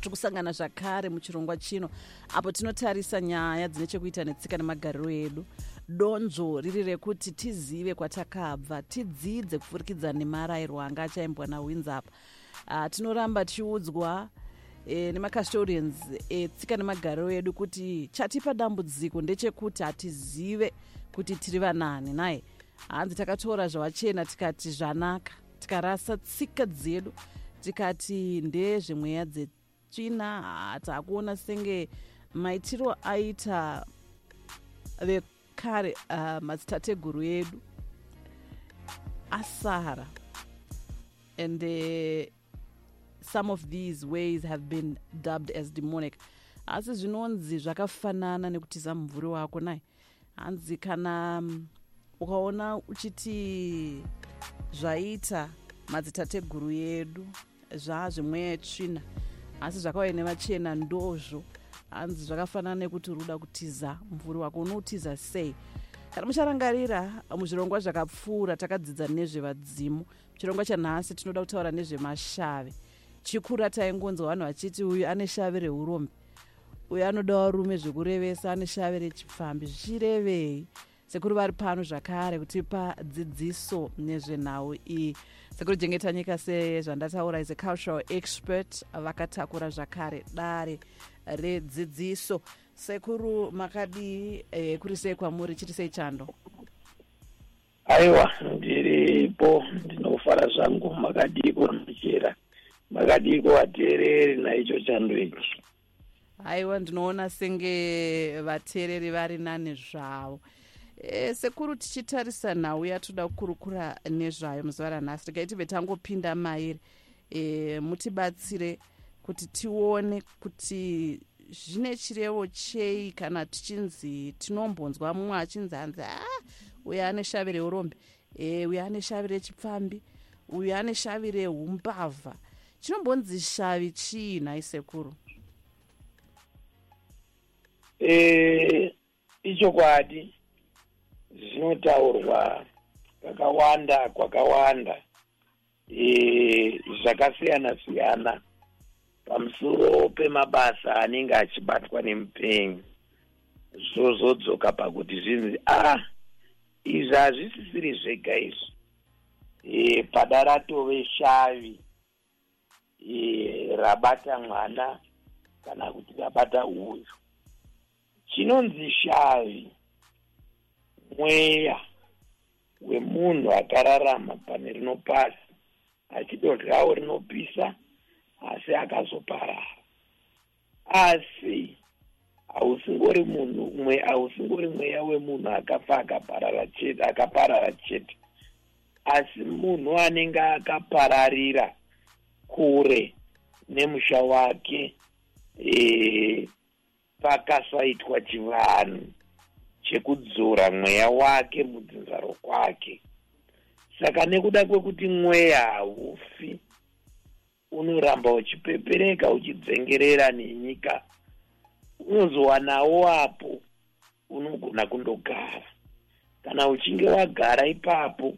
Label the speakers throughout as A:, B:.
A: tiri kusangana zvakare muchirongwa chino apo tinotarisa nyaya dzine chekuita netsika nemagariro edu. Donzvo riri rekuti tizive kwatakabva tidzidze kupfurikidza nemarayirwo anga achaimbwa nawinzap uh, tinoramba tichiudzwa e, nemacustodians etsika nemagariro edu kuti chatipa dambudziko ndechekuti hatizive kuti tiri vanani. Naye hanzi takatora zvawachena tikati zvanaka tikarasa tsika dzedu tikati ndezvemweya dzetsvina hatakuona senge maitiro aita vekare uh, madzitateguru edu asara and uh, some of these ways have been dubbed as demonic. Asi zvinonzi zvakafanana nekutiza mumvuri wako nai. Hanzi kana um, ukaona uchiti zvaita madzitateguru edu zvazvemweya yetsvina asi zvakauya nevachena ndozvo. Hanzi zvakafanana nekuti uri kuda kutiza mvuri wako unoutiza sei? Kana mucharangarira muzvirongwa zvakapfuura takadzidza nezvevadzimu. Muchirongwa chanhasi tinoda kutaura nezvemashave chikura taingonzwa vanhu vachiti uyu ane shave reurombe. Uyu anodawo rume zvekurevesa ane shave rechipfambi. Zvichirevei sekuri vari pano zvakare kutipa dzidziso nezvenhau iyi. Sekuri jengeta nyika sezvandataura is a cultural expert vakatakura zvakare dare redzidziso. Sekuru makadii eh, kuri sei kwamuri chiti sei chando?
B: Aiwa ndiripo ndinofara zvangu. Makadiko ndichera makadiko vateereri naicho chando ichi.
A: Haiwa ndinoona senge vateereri vari nani zvavo e, sekuru tichitarisa nhau yatoda kukurukura nezvayo muzuva ranhasi regai tibve tangopinda mairi e, mutibatsire kuti tione kuti zvine chirevo chei kana tichinzi tinombonzwa mumwe achinzi hanzi a uyo ane shavi reurombe e, uyo ane shavi rechipfambi uyo ane shavi reumbavha chinombonzi shavi chii nhai sekuru?
B: E, ichokwadi zvinotaurwa kakawanda kwakawanda e, zvakasiyana siyana pamusoro pemabasa anenge achibatwa nemupenyu. Zvozodzoka pakuti zvinzi a ah, izvi hazvisisiri zvega izvi. E, pada ratove shavi e, rabata mwana kana kuti rabata uyu. Chinonzi shavi mweya wemunhu akararama pane rino pasi achidodyawo rinopisa asi akazoparara. Asi hausingori munhu umwe hausingori mweya wemunhu akafa akaparara chete akaparara chete. Asi munhu anenge akapararira kure nemusha wake e, pakasaitwa chivanhu chekudzora mweya wake mudzinzaro kwake. Saka nekuda kwekuti mweya haufi unoramba uchipepereka uchidzengerera nenyika unozowanawo apo unogona kundogara. Kana uchinge wagara ipapo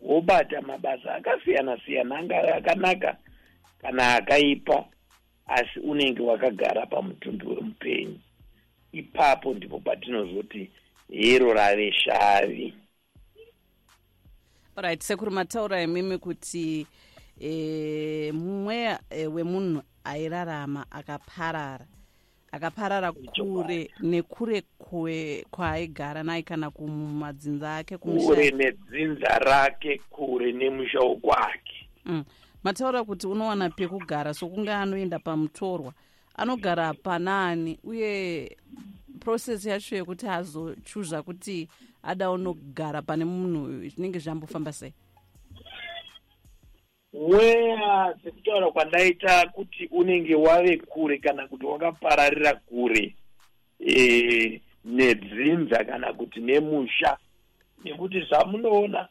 B: wobata mabasa akasiyana siyana anga akanaka kana akaipa asi unenge wakagara pamutumbi wemupenyu ipapo ndipo patinozoti hero rave shavi.
A: Right sekuru mataura imimi kuti e, mweya e, wemunhu airarama akaparara. Akaparara kure nekure kwaaigara nai kana kumadzinza ake
B: kure nedzinza rake kure nemusha wokwake
A: mm. mataura kuti unowana pekugara sokunge anoenda pamutorwa anogara panaani uye process yacho yekuti azochuzva kuti ada unogara pane munhu zvinenge zvambofamba sei?
B: Mweya sekutaura kwandaita kuti unenge wave kure kana kuti wakapararira kure e, nedzinza kana kuti nemusha nekuti zvamunoona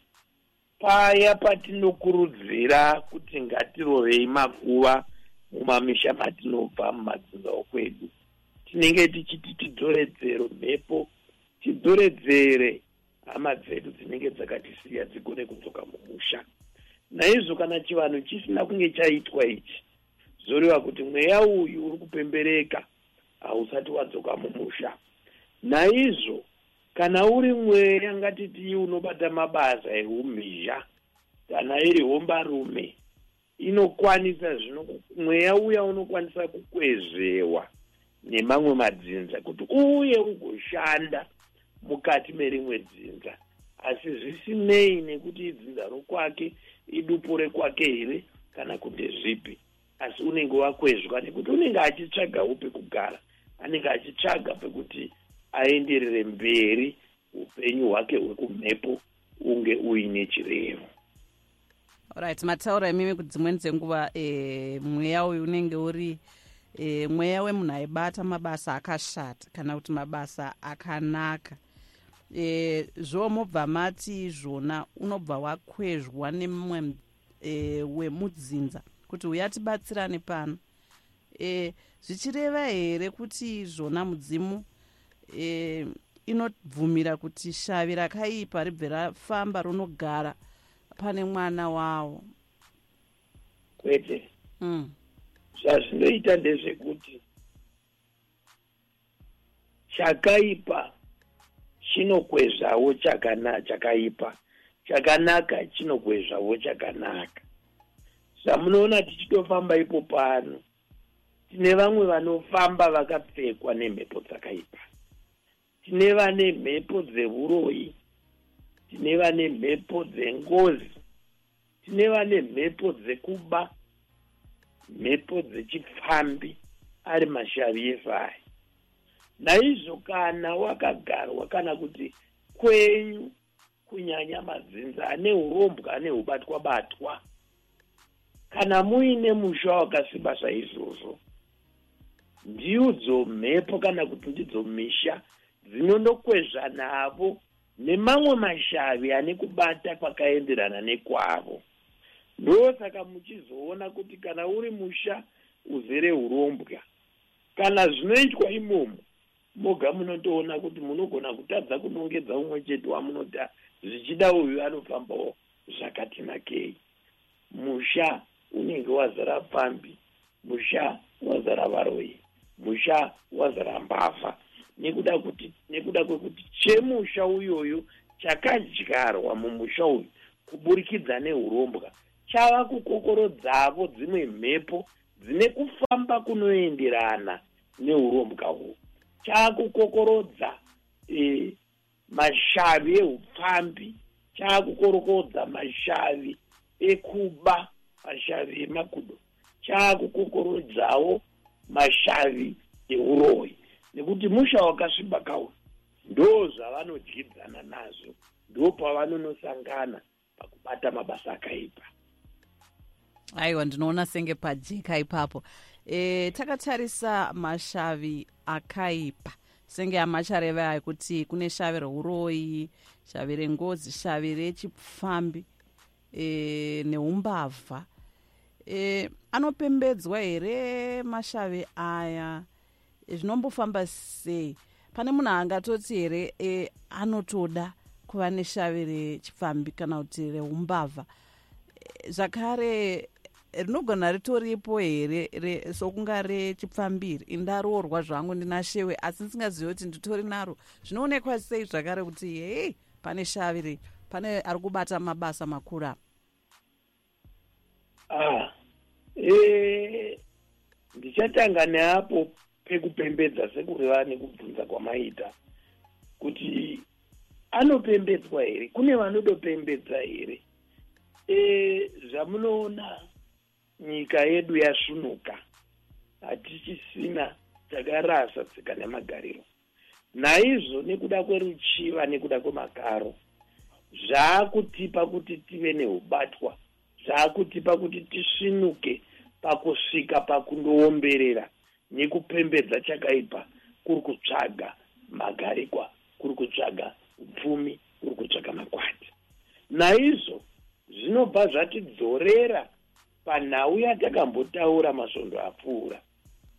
B: paya patinokurudzira kuti ngatirovei makuva mumamisha matinobva mumadzinza okwedu tinenge tichiti tidzoredzero mhepo tidzoredzere hama dzedu dzinenge dzakatisiya dzigone kudzoka mumusha. Naizvo kana chivanhu chisina kunge chaitwa ichi zoreva kuti mweya uyu uri kupembereka hausati wadzoka mumusha. Naizvo kana uri mweya ngatiti unobata mabasa eumhizha kana iri hombarume inokwanisa zvino mweya uya unokwanisa kukwezvewa nemamwe madzinza kuti uye ugoshanda mukati merimwe dzinza. Asi zvisinei nekuti idzinza rokwake idupo rekwake here kana kuti zvipi. Asi unenge wakwezvwa nekuti unenge achitsvagawo pekugara anenge achitsvaga pekuti aenderere mberi upenyu hwake hwekumhepo unge uine chirevo
A: right mataura imimi kuti dzimweni dzenguva e, mweya uyu unenge uri e, mweya wemunhu aibata mabasa akashata kana kuti mabasa akanaka. E, zvo mobva mati izvona unobva wakwezvwa nemumwe e, wemudzinza kuti uyatibatsirane pano. E, zvichireva here kuti zvona mudzimu e, inobvumira kuti shavi rakaipa ribve rafamba ronogara pane mwana wavo
B: kwete.
A: Mm.
B: zvazvinoita ndezvekuti chakaipa chinokwezvawo chakaipa. Chakanaka chinokwezvawo chakanaka. Zvamunoona tichitofamba ipo pano tine vamwe vanofamba vakapfekwa nemhepo dzakaipa. Tine vane mhepo dzeuroyi tine vane mhepo dzengozi. Tine vane mhepo dzekuba mhepo dzechipfambi ari mashavi efai naizvo kana wakagarwa kana kuti kwenyu kunyanya madzinza ane urombwa ane ubatwa batwa kana muine musha wakasimba saizvozvo ndiudzo mhepo kana kuti ndidzo misha dzinondokwezva navo nemamwe mashavi ane kubata kwakaenderana nekwavo. Ndosaka muchizoona kuti kana uri musha uzere urombwa kana zvinoitwa imomo moga munotoona kuti munogona kutadza kunongedza umwe chete wamunota zvichida uyu anofambawo zvakatinakei musha unenge wazara pfambi musha wazara varoyi musha wazara mbavha nekuda kuti nekuda kwekuti chemusha uyoyo chakadyarwa mumusha uyu kuburikidza neurombwa chava kukokorodzavo dzimwe mhepo dzine kufamba kunoenderana neurombwa uhu. Chaakukokorodza e, mashavi eupfambi chaakukorokodza mashavi ekuba mashavi emakudo. Chaakukokorodzawo mashavi euroyi nekuti musha wakasviba kauri ndo zvavanodyidzana nazvo ndo pavanonosangana pakubata mabasa akaipa.
A: Aiwa ndinoona senge pajeka ipapo. E, takatarisa mashavi akaipa. Senge amachareva ekuti kune shavi reuroyi shavi rengozi shavi rechipfambi e, neumbavha. E, anopembedzwa here mashavi aya zvinombofamba sei? Pane munhu angatoti here e, anotoda kuva neshavi rechipfambi kana kuti reumbavha? E, zvakare rinogona ritoripo here sokunga rechipfambiri indaroorwa zvangu ndina shewe asi ndisingazivi kuti nditori naro. Zvinoonekwa sei zvakare kuti hei pane shavi pane ari kubata mabasa makuru apa
B: ah, e, ndichatanga neapo pekupembedza sekureva nekubvunza kwamaita kuti anopembedzwa here? Kune vanodopembedza here? E, zvamunoona nyika yedu yasvunuka hatichisina takarasa tsika nemagariro. Naizvo nekuda kweruchiva nekuda kwemakaro zvaakutipa kuti tive neubatwa zvaakutipa kuti tisvinuke pakusvika pakundoomberera nekupembedza chakaipa kuri kutsvaga magarikwa kuri kutsvaga upfumi kuri kutsvaga makwati. Naizvo zvinobva zvatidzorera panhau yatakambotaura masvondo apfuura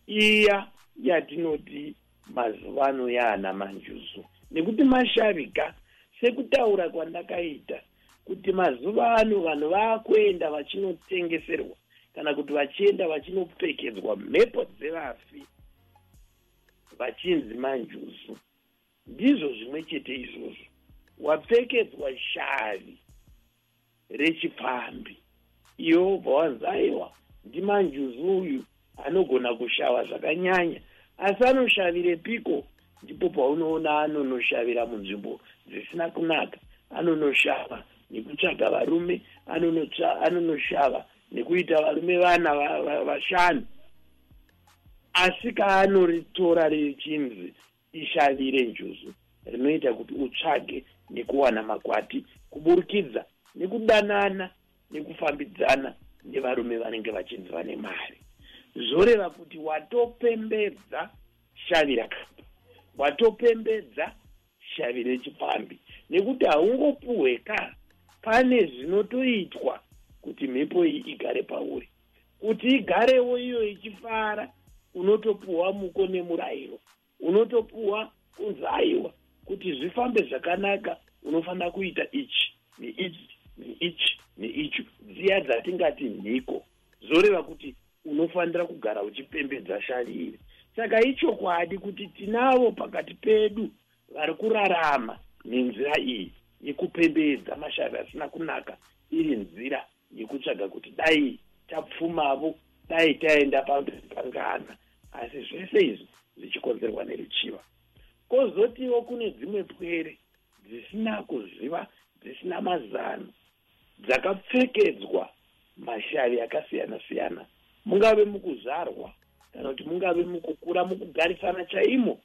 B: iya yatinoti mazuva ano yaana manjuzu. Nekuti mashavika sekutaura kwandakaita kuti mazuva ano vanhu vaakuenda vachinotengeserwa kana kuti vachienda vachinopfekedzwa mhepo dzevafi vachinzi manjuzu. Ndizvo zvimwe chete izvozvo. Wapfekedzwa shavi rechipfambi iwo wobva wanzi aiwa ndimanjuzu uyu anogona kushava zvakanyanya. Asi anoshavire piko? Ndipo paunoona anonoshavira munzvimbo dzisina kunaka. Anonoshava nekutsvaga varume anonoshava nekuita varume vana vashanu. Asi kaanoritora richinzi ishavire njuzu rinoita kuti utsvage nekuwana makwati kuburikidza nekudanana nekufambidzana nevarume vanenge vachinzi vane mari zvoreva kuti watopembedza shavi rakapa watopembedza shavi rechipambi nekuti haungopuhweka pane zvinotoitwa kuti mhepo iyi igare pauri. Kuti igarewo iyo ichifara unotopuhwa muko nemurayiro. Unotopuhwa kunzi aiwa kuti zvifambe zvakanaka unofanira kuita ichi neichi neichi neicho dziya dzatingati nhiko zoreva kuti unofanira kugara uchipembedza shari iri saka ichokwadi kuti tinavo pakati pedu vari kurarama nenzira iyi yekupembedza mashari asina kunaka iri nzira yekutsvaga kuti dai tapfumavo dai taenda pangana. Asi zvese izvi zvichikonzerwa neruchiva. Kwozotiwo kune dzimwe pwere dzisina kuziva dzisina mazano dzakapfekedzwa mashavi akasiyana siyana mungave mukuzvarwa kana kuti mungave mukukura mukugarisana chaimo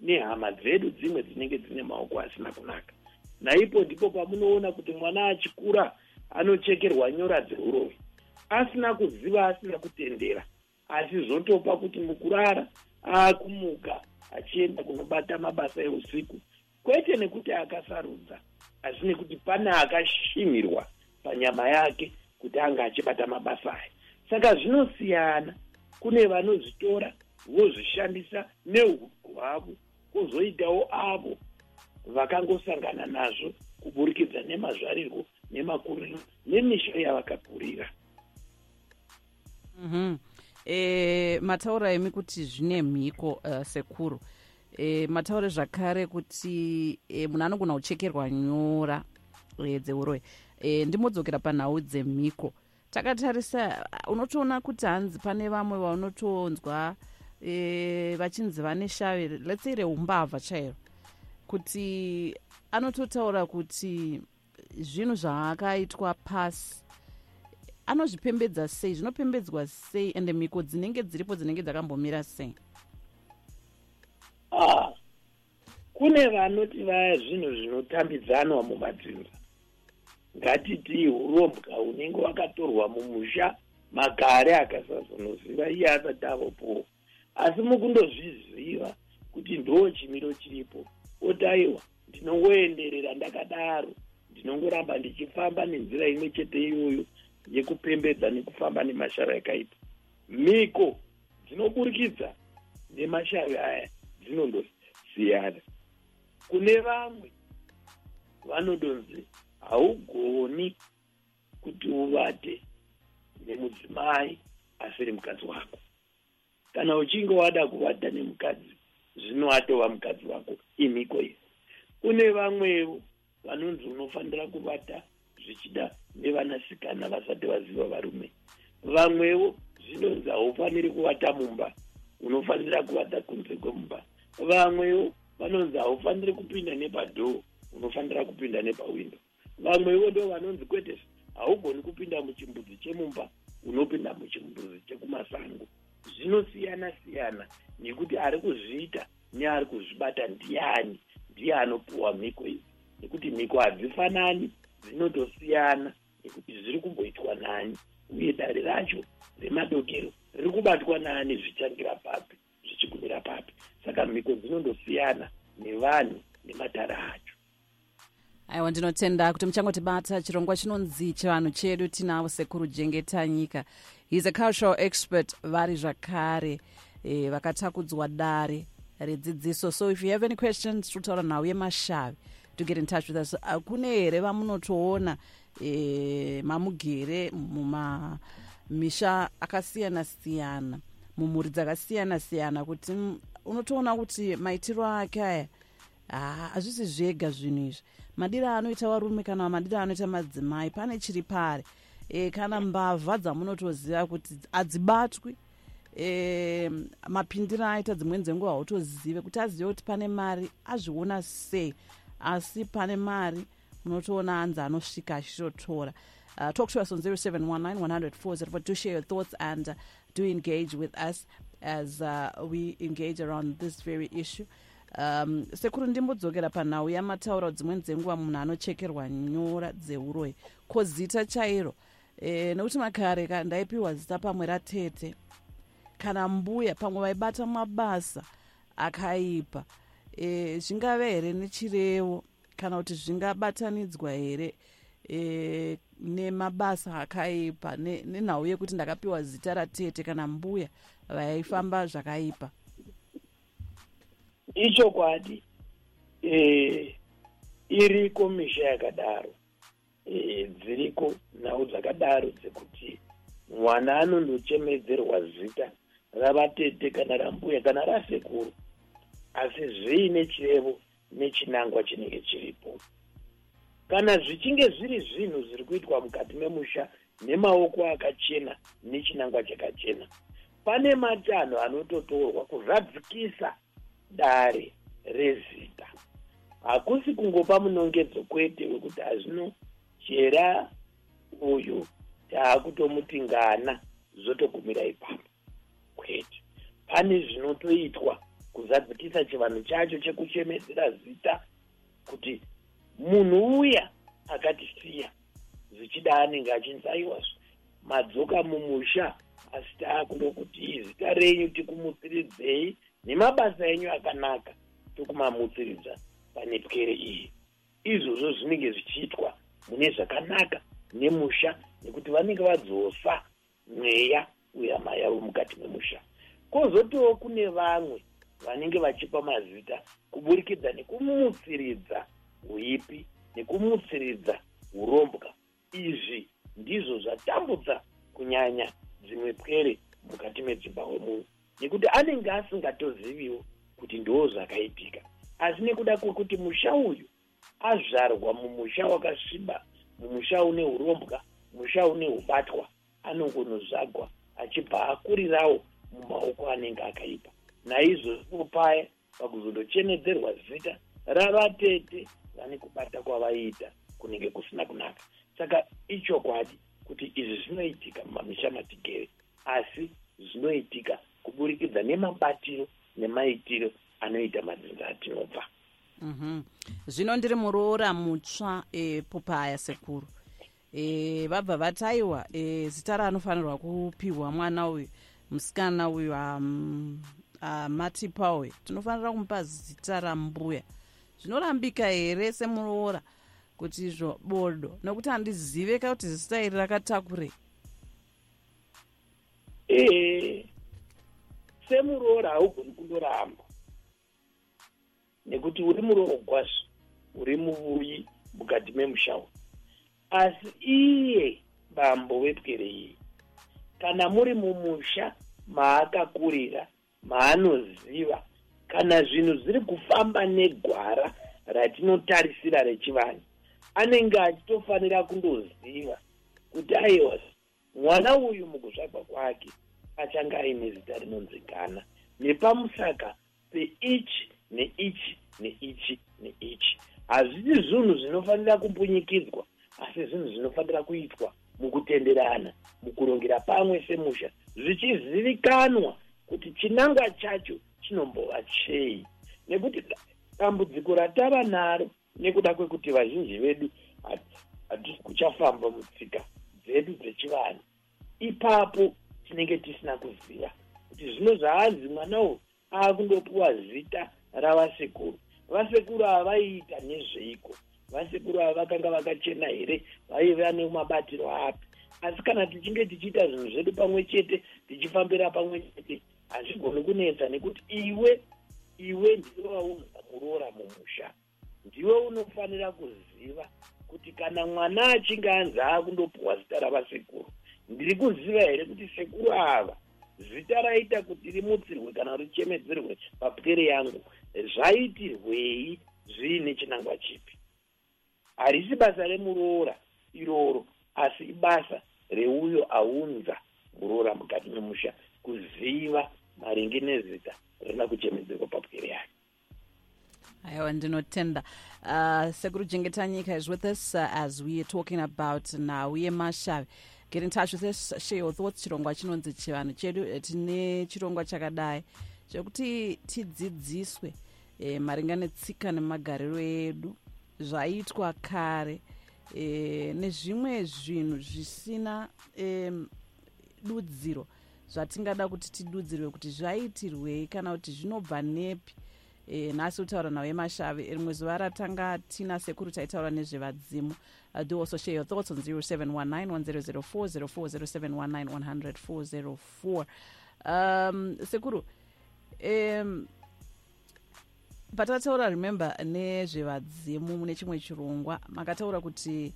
B: nehama dzedu dzimwe dzinenge dzine maoko asina kunaka. Naipo ndipo pamunoona kuti mwana achikura anochekerwa nyora dzeurovi asina kuziva asina kutendera. Asi zvotopa kuti mukurara aakumuka achienda kunobata mabasa eusiku. Kwete nekuti akasarudza asi nekuti pane akashimirwa panyama yake kuti anga achibata mabasa aya. Saka zvinosiyana kune vanozvitora vozvishandisa neuhu hwavo kwozoitawo avo vakangosangana nazvo kuburikidza nemazvarirwo nemakuriro nemisha yavakakurira
A: mm -hmm. e, mataura emi kuti zvine mhiko uh, sekuru. E, mataure zvakare kuti e, munhu anogona kuchekerwa nyora e, dzeuroyi e, ndimodzokera panhau dzemhiko. Takatarisa unotoona kuti hanzi pane vamwe vaunotonzwa e, vachinzi vane shave lets say reumbavha chairo kuti anototaura kuti zvinhu zvaakaitwa pasi. Anozvipembedza sei? Zvinopembedzwa sei? Ende mhiko dzinenge dziripo dzinenge dzakambomira sei?
B: Ah, kune vanoti vaya zvinhu zvinotambidzanwa mumadzinza ngatiti urombwa unenge wakatorwa mumusha magare akasazonoziva iye asati avopowo asi mukundozviziva kuti ndo chimiro chiripo. Otaiwa ndinongoenderera ndakadaro ndinongoramba ndichifamba nenzira imwe chete iyoyo yekupembedza nekufamba nemasharo akaipa mhiko dzinoburikidza nemasharo aya dzinondosiyana. Kune vamwe vanodonzi haugoni kuti uvate nemudzimai asiri mukadzi wako. Kana uchinge wada kuvata nemukadzi zvino atova mukadzi wako imhiko iyi. Kune vamwewo vanonzi unofanira kuvata zvichida nevanasikana vasati vaziva varume. Vamwewo zvinonzi haufaniri kuvata mumba unofanira kuvata kunze kwemumba. Vamwewo vanonzi haufaniri kupinda nepadhoo unofanira kupinda nepawindo vamwewo ndo vanonzi kwete haugoni kupinda muchimbudzi chemumba unopinda muchimbudzi chekumasango. Zvinosiyana siyana nekuti ari kuzviita neari kuzvibata ndiani ndiye anopuwa mhiko idzi nekuti mhiko hadzifanani dzinotosiyana nekuti zviri kumboitwa nani. Uye dare racho remadokero riri kubatwa nani zvichangira papi zvichigumira papi. Saka mhiko dzinondosiyana nevanhu nematara acho.
A: Aiwa ndinotenda kuti muchangotibata chirongwa chinonzi chivanhu chedu tinavo sekuru jengeta nyika. Heis a cultural expert vari zvakare e, vakatakudzwa dare redzidziso. So if you have any questions totaura nhau yemashavi to get in touch with us. Uh, kune here vamunotoona e, mamugere muma misha akasiyana siyana mumhuri dzakasiyana siyana kuti unotoona kuti maitiro ake aya hazvisi zvega zvinhu izvi. Madiro anoita varume kana madiro anoita madzimai pane chiri pari e, kana mbavha dzamunotoziva kuti hadzibatwi e, mapindiro aita dzimweni dzenguva hautozive kuti azive kuti pane mari azviona sei asi pane mari munotoona hanzi anosvika achitotora uh, talk to us on 0719 do share your thoughts and uh, do engage with us as uh, we engage around this very issue. Um, sekuru ndimbodzokera panhau yamataura dzimweni dzenguva munhu anochekerwa nyora dzeuroyi ko zita chairo? E, nekuti makare ka ndaipiwa zita pamwe ratete. Kana mbuya pamwe vaibata mabasa akaipa e, zvingave here nechirevo kana kuti zvingabatanidzwa here e, nemabasa akaipa nenhau ne yekuti ndakapiwa zita ratete kana mbuya vaifamba zvakaipa?
B: Ichokwadi e, iriko misha yakadaro e, dziriko nhau dzakadaro dzekuti mwana anondochemedzerwa zita ravatete kana rambuya kana rasekuru asi zviine chirevo nechinangwa chinenge chiripo. Kana zvichinge zviri zvinhu zviri kuitwa mukati memusha nemaoko akachena nechinangwa chakachena pane matanho anototorwa kuzvadzikisa dare rezita. Hakusi kungopa munongedzo kwete wekuti hazvino chera uyu taakutomuti ngana zvotogumira ipapo kwete. Pane zvinotoitwa kuzadzikisa chivanhu chacho chekuchemedzera zita kuti munhu uya akatisiya zvichida anenge achinzaiwazvo madzoka mumusha asi taakundokuti zita renyu tikumutsiridzei nemabasa enyu akanaka tokumamutsiridza pane pwere iyi. Izvozvo zvinenge zvichiitwa mune zvakanaka nemusha nekuti vanenge vadzosa mweya uyama yavo mukati memusha. Kwozotiwo kune vamwe vanenge vachipa mazita kuburikidza nekumutsiridza uipi nekumutsiridza urombwa izvi ndizvo zvatambudza kunyanya dzimwe pwere mukati medzimba wemunhu nekuti anenge asingatoziviwo kuti ndo zvakaitika. Asi nekuda kwekuti musha uyu azvarwa mumusha wakasviba mumusha une urombwa musha une ubatwa anongonozvagwa achibva akurirawo mumaoko anenge akaipa naizvozvo paya pakuzondochenedzerwa zita ravatete vane kubata kwavaiita kunenge kusina kunaka. Saka ichokwadi kuti izvi zvinoitika mumamisha matigere asi zvinoitika kuburikidza nemabatiro nemaitiro anoita madzinza atinobva.
A: Mhm. zvino ndiri muroora mutsva e, popaya sekuru e, vabva vataiwa e, zita raanofanirwa kupiwa mwana uyu musikana uyu amatipa uyu tinofanira kumupa zita rambuya. Zvinorambika here semuroora kuti izvo? Bodo. Nokuti handizive ka kuti zita iri rakatakurei
B: ee semuroora haugoni kundoramba. Nekuti uri murooro gwazvo uri muvuyi mukati memushawo asi iye bambo wepwere iyi kana muri mumusha maakakurira maanoziva. Kana zvinhu zviri kufamba negwara ratinotarisira rechivanhu anenge achitofanira kundoziva kuti aiwa mwana uyu mukuzvagwa kwake achange aine zita rinonzigana nepamusaka peichi neichi neichi neichi hazvisi zvinhu zvinofanira kumbunyikidzwa asi zvinhu zvinofanira kuitwa mukutenderana mukurongera pamwe semusha zvichizivikanwa kuti chinangwa chacho chinombova chei. Nekuti dambudziko ratava naro nekuda kwekuti vazhinji vedu hatisi kuchafamba mutsika dzedu dzechivanhu ipapo tinenge tisina kuziva kuti zvino zvaanzi mwana uyu aakundopiwa zita ravasekuru. Vasekuru ava vaiita nezveiko? Vasekuru ava vakanga vakachena here? Vaiva nemabatiro api? Asi kana tichinge tichiita zvinhu zvedu pamwe chete tichifambira pamwe chete hazvigoni kunetsa nekuti iwe iwe ndiwe waunza muroora mumusha. Ndiwe unofanira kuziva kuti kana mwana achinge anzi aakundopiwa zita ravasekuru ndiri kuziva here kuti sekuru ava zita raita kuti rimutsirwe kana richemedzerwe papwere yangu zvaitirwei zviine chinangwa chipi? Harisi basa remuroora iroro asi ibasa reuyo aunza muroora mukati memusha kuziva maringe nezita rina kuchemedzerwa papwere yake.
A: Aiwa ndinotenda uh, sekuru jengeta nyika is with us uh, as we are talking about nhau yemashavi get in touch with us share your thoughts. Chirongwa chinonzi chivanhu chedu eh, tine chirongwa chakadai. Chekuti tidzidziswe e, maringa netsika nemagariro edu zvaitwa kare e, nezvimwe zvinhu zvisina e, dudziro zvatingada kuti tidudzirwe kuti zvaitirwei kana kuti zvinobva nepi e, nhasi kutaura nhau yemashave rimwe zuva ratanga tina sekuru taitaura nezvevadzimu uh, do also share your thoughts on 0719 1004 0719 um, sekuru um, patataura remember nezvevadzimu mune chimwe chirongwa makataura kuti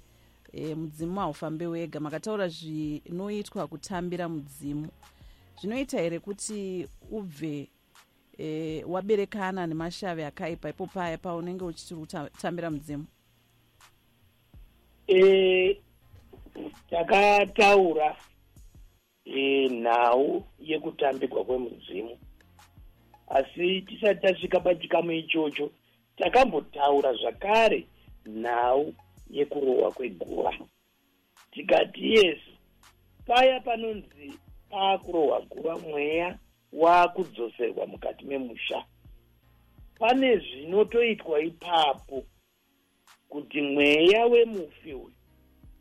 A: e, mudzimu haufambe wega makataura zvinoitwa kutambira mudzimu zvinoita here kuti ubve e, waberekana nemashave akaipa ipo paya paunenge uchiti kutambira mudzimu?
B: E, takataura e, nhau yekutambirwa kwemudzimu. Asi tisati tasvika pachikamu ichocho takambotaura zvakare nhau yekurohwa kweguva. Tikati yes paya panonzi paakurohwa guva mweya waakudzoserwa mukati memusha. Pane zvinotoitwa ipapo kuti mweya wemufi uyu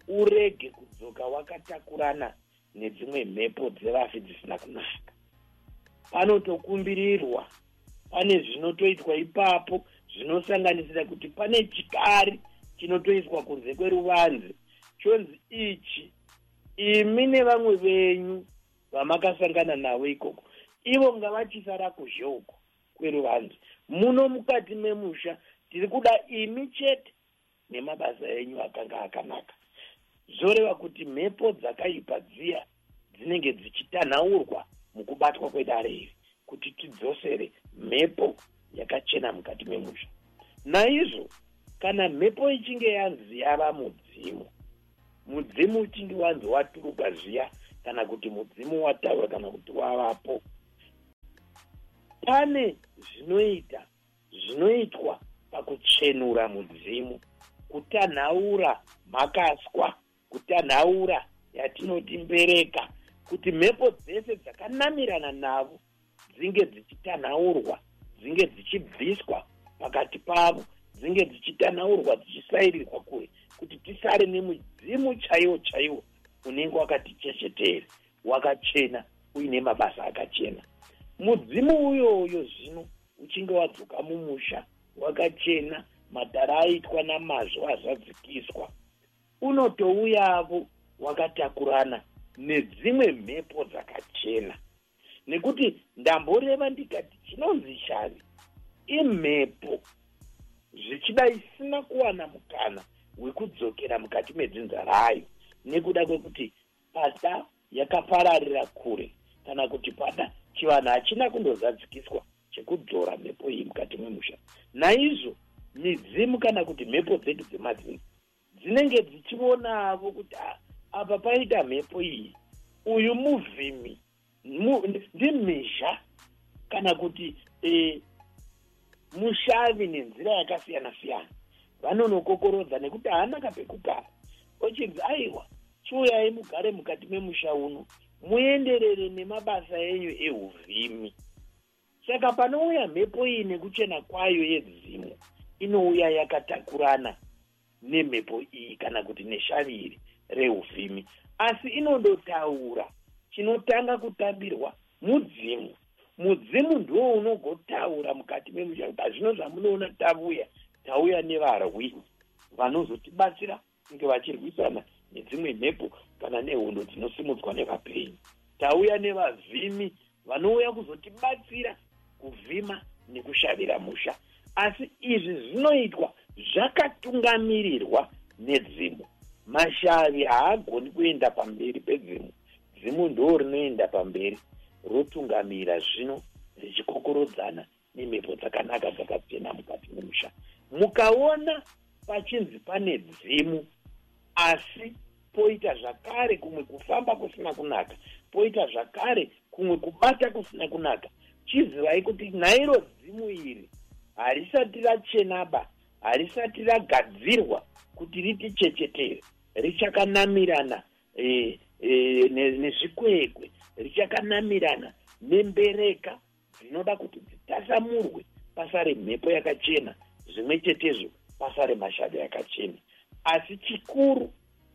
B: urege kudzoka wakatakurana nedzimwe mhepo dzevafi dzisina kunaka. Panotokumbirirwa pane zvinotoitwa ipapo zvinosanganisira kuti pane chikari chinotoiswa kunze kweruvanze. Chonzi ichi imi nevamwe venyu vamakasangana navo ikoko. Ivo ngavachisara kuzhe uko kweruvanze. Muno mukati memusha tiri kuda imi chete nemabasa enyu akanga akanaka. Zoreva kuti mhepo dzakaipa dziya dzinenge dzichitanhaurwa mukubatwa kwedare iri kuti tidzosere mhepo yakachena mukati memusha. Naizvo kana mhepo ichinge yanzi yava mudzimu mudzimu uchinge wanzi waturuka zviya kana kuti mudzimu wataura kana kuti wavapo. Pane zvinoita zvinoitwa pakuchenura mudzimu kutanhaura makaswa kutanhaura yatinoti mbereka kuti mhepo dzese dzakanamirana navo dzinge dzichitanhaurwa dzinge dzichibviswa pakati pavo dzinge dzichitanhaurwa dzichisairirwa kure kuti tisare nemudzimu chaiwo chaiwo unenge wakatichechetere wakachena uine mabasa akachena. Mudzimu uyoyo zvino uchinge wadzoka mumusha wakachena madhara aitwa namazvo azadzikiswa. Unotouyavo wakatakurana nedzimwe mhepo dzakachena. Nekuti ndamboreva ndikati chinonzi shavi imhepo zvichida isina kuwana mukana wekudzokera mukati medzinza rayo nekuda kwekuti pada yakapararira kure kana kuti pada chivanhu hachina kundozadzikiswa chekudzora mhepo iyi mukati memusha. Naizvo midzimu kana kuti mhepo dzedu dzemadzini dzinenge dzichionavo kuti apa paita mhepo iyi uyu muvhimi ndimhizha kana kuti e, mushavi nenzira yakasiyana siyana vanonokokorodza nekuti haana kapekugara ochinzi aiwa chiuyai mugare mukati memusha uno. Muenderere nemabasa enyu euvhimi saka panouya mhepo iyi nekuchena kwayo yedzimu inouya yakatakurana nemhepo iyi kana kuti neshaviri reuvhimi asi inondotaura chinotanga kutambirwa mudzimu. Mudzimu ndiwo unogotaura mukati memusha kuti hazvino zvamunoona tavuya tauya nevarwi vanozotibatsira kunge vachirwisana nedzimwe mhepo kana nehondo dzinosimudzwa nevapenyu. Tauya nevavhimi vanouya kuzotibatsira kuvhima nekushavira musha. Asi izvi zvinoitwa zvakatungamirirwa nedzimu. Mashavi haagoni kuenda pamberi pedzimu. Dzimu ndo rinoenda pamberi. Rotungamira zvino richikokorodzana nemhepo dzakanaka dzakachena mukati memusha. Mukaona pachinzi pane dzimu asi poita zvakare kumwe kufamba kusina kunaka poita zvakare kumwe kubata kusina kunaka. Chizivai kuti nairo dzimu iri harisati rachenaba harisati ragadzirwa kuti ritichechetere richakanamirana e, e, nezvikwekwe richakanamirana nembereka dzinoda kuti dzitasamurwe pasare mhepo yakachena zvimwe chetezvo pasare mashado yakachena asi chikuru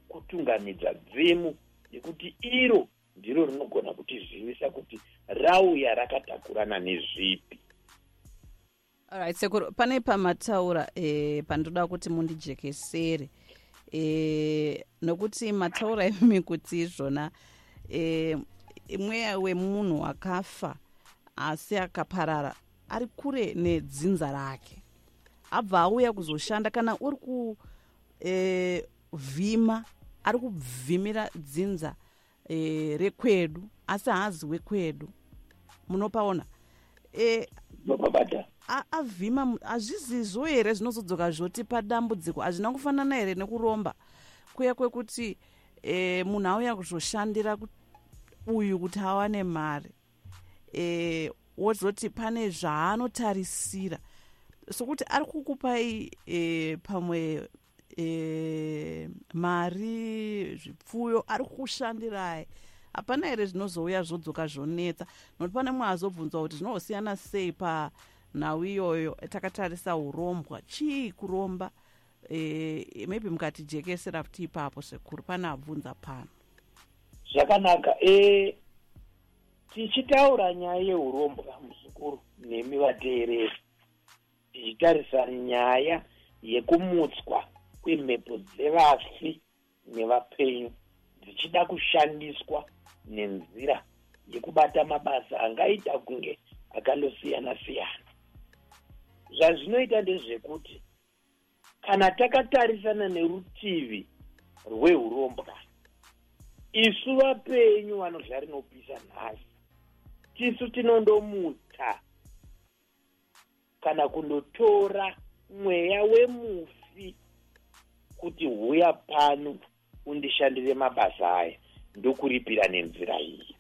B: kutungamidza dzimu nekuti iro ndiro rinogona kutizivisa kuti rauya rakatakurana nezvipi.
A: Alright sekuru pane pamataura e, pandoda kuti mundijekesere e, nokuti mataura imi kuti izvona e, mweya wemunhu akafa asi akaparara ari kure nedzinza rake. Abva auya kuzoshanda kana uri kuvhima e, ari kubvimira dzinza e, rekwedu asi haazi wekwedu. Munopaona
B: e,
A: avhima hazvizizvo here zvinozodzoka zvotipa dambudziko hazvina kufanana here nekuromba? Kuya kwekuti e, munhu auya kuzoshandira uyu kuti awane mari e, wozoti pane zvaanotarisira. Sokuti ari kukupai e, pamwe e, mari zvipfuyo ari kushandirai hapana here zvinozouya zvodzoka zvonetsa. Nokuti pane mumwe azobvunzwa kuti zvinozosiyana sei panhau iyoyo takatarisa urombwa. Chii kuromba? E, maybe mukatijekesera kuti ipapo sekuru pane abvunza pano.
B: Zvakanaka. E, tichitaura nyaya yeurombwa muzukuru nemi vateereri tichitarisa nyaya yekumutswa kwemhepo dzevafi nevapenyu dzichida kushandiswa nenzira yekubata mabasa angaita kunge akandosiyana-siyana zvazvinoita ndezvekuti kana takatarisana nerutivi rweurombwa isu vapenyu vanodya rinopisa nhasi tisu tinondomuta kana kundotora mweya wemufi kuti huya pano undishandire mabasa aya. Ndokuripira nenzira iyi.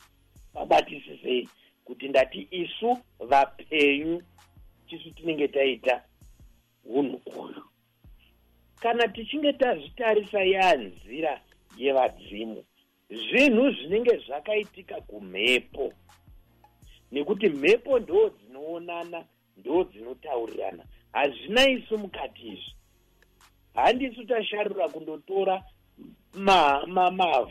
B: Vabatisisei kuti ndati isu vapenyu tisu tinenge taita unhu uyu kana tichinge tazvitarisa yanzira yevadzimu zvinhu zvinenge zvakaitika kumhepo. Nekuti mhepo ndo dzinoonana ndo dzinotaurirana. Hazvina isu mukati izvi handisu tasharura kundotora mavhu ma, ma,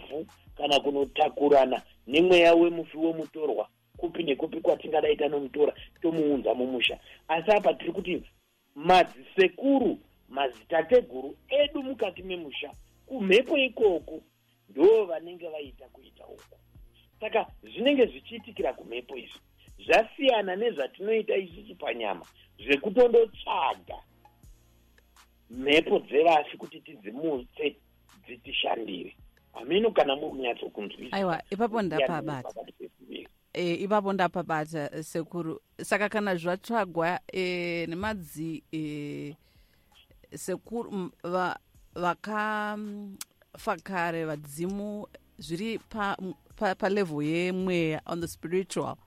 B: kana kunotakurana nemweya wemufi wemutorwa kupi nekupi kwatingadaita nomutora tomuunza mumusha. Asi apa tiri kuti madzisekuru madzitateguru edu mukati memusha kumhepo ikoko ndo vanenge vaita kuita uku. Saka zvinenge zvichiitikira kumhepo izvi zvasiyana nezvatinoita isusu panyama zvekutondotsvaga mhepo dzevasi kuti tidzimutse dzitishandire. Hamino kana muri kunyatsokunzwisa
A: aiwa ipapo ndapabata e, ipapo ndapabata sekuru. Saka kana zvatsvagwa e, nemadzi e, sekuru vakafa kare vadzimu zviri palevhel pa, pa yemweya on the spiritual.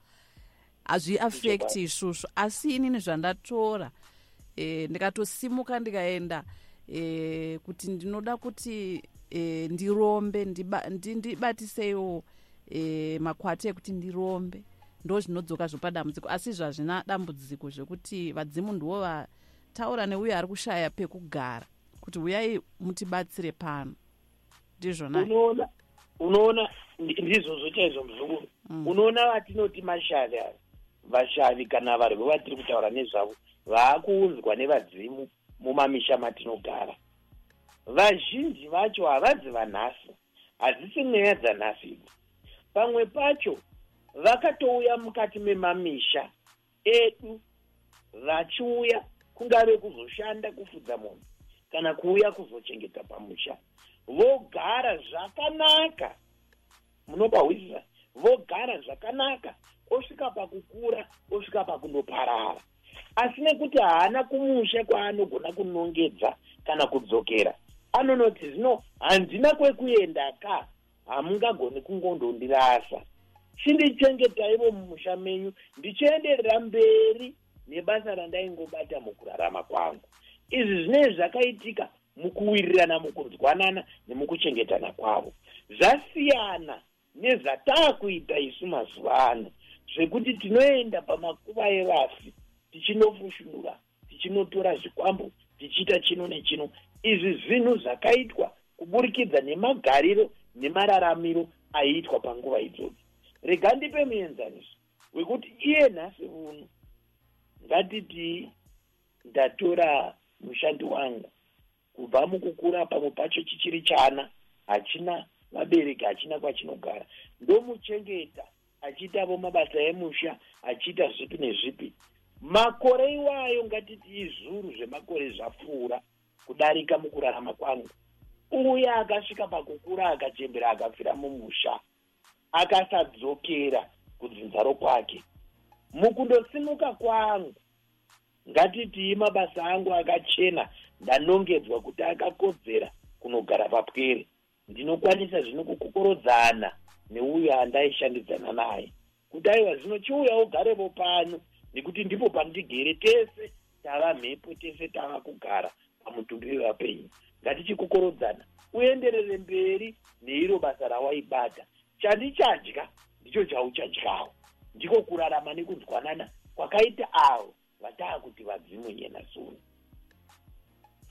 A: Hazviafekti isvusvo asi inini zvandatora e, ndikatosimuka ndikaenda e, kuti ndinoda kuti e, ndirombe ndibatiseiwo e, makwati ekuti ndirombe. Ndo zvinodzoka zvopa dambudziko. Asi zvazvina dambudziko zvekuti vadzimu ndiwo vataura neuyo ari kushaya pekugara kuti uyai mutibatsire pano. Ndizvona.
B: Unoona unoona ndizvozvo chaizvo muzukuru mm. unoona vatinoti mashavi ava vashavi kana varwe vatiri kutaura nezvavo vaakuunzwa nevadzimu mumamisha matinogara. Vazhinji vacho havadzi vanhasi hadzisi mweya dzanhasi idzi. Pamwe pacho vakatouya mukati memamisha edu vachiuya kungave kuzoshanda kufudza munhu kana kuuya kuzochengeta pamusha. Vogara zvakanaka munobahwisisa vogara zvakanaka osvika pakukura osvika pakundoparara asi nekuti haana kumusha kwaanogona kunongedza kana kudzokera. Anonoti zvino handina kwekuenda ka? Hamungagoni kungondondirasa chindichengetaivo mumusha menyu ndichienderera mberi nebasa randaingobata mukurarama kwangu. Izvi zvinei zvakaitika mukuwirirana mukunzwanana nemukuchengetana kwavo. Zvasiyana nezvataakuita isu mazuva ano zvekuti tinoenda pamakuva evafi tichinofushura tichinotora zvikwambo tichiita chino nechino. Izvi zvinhu zvakaitwa kuburikidza nemagariro nemararamiro aiitwa panguva idzodzo. Rega ndipe muenzaniso wekuti iye nhasi uno ngatiti ndatora mushandi wangu kubva mukukura pamwe pacho chichiri chana hachina vabereki hachina kwachinogara. Ndomuchengeta achiitavo mabasa emusha achiita zvipi nezvipi makore iwayo ngatiti izuru zvemakore zvapfuura kudarika mukurarama kwangu. Uye akasvika pakukura akachembera akafira mumusha akasadzokera kudzinzaro kwake mukundosimuka kwangu ngatitii mabasa angu akachena ndanongedzwa kuti akakodzera kunogara papwere. Ndinokwanisa zvino kukokorodzana neuyo andaishandidzana naye. Kuti aiwa zvino chiuya ugarevo pano nekuti ndipo pandigere tese tava mhepo tese tava kugara pamutumbi wevapenyu. Ngatichikokorodzana uenderere mberi neiro basa rawaibata. Chandichadya ndicho chauchadyawo ndiko kurarama nekunzwanana kwakaita avo vataa kuti vadzimu yena suni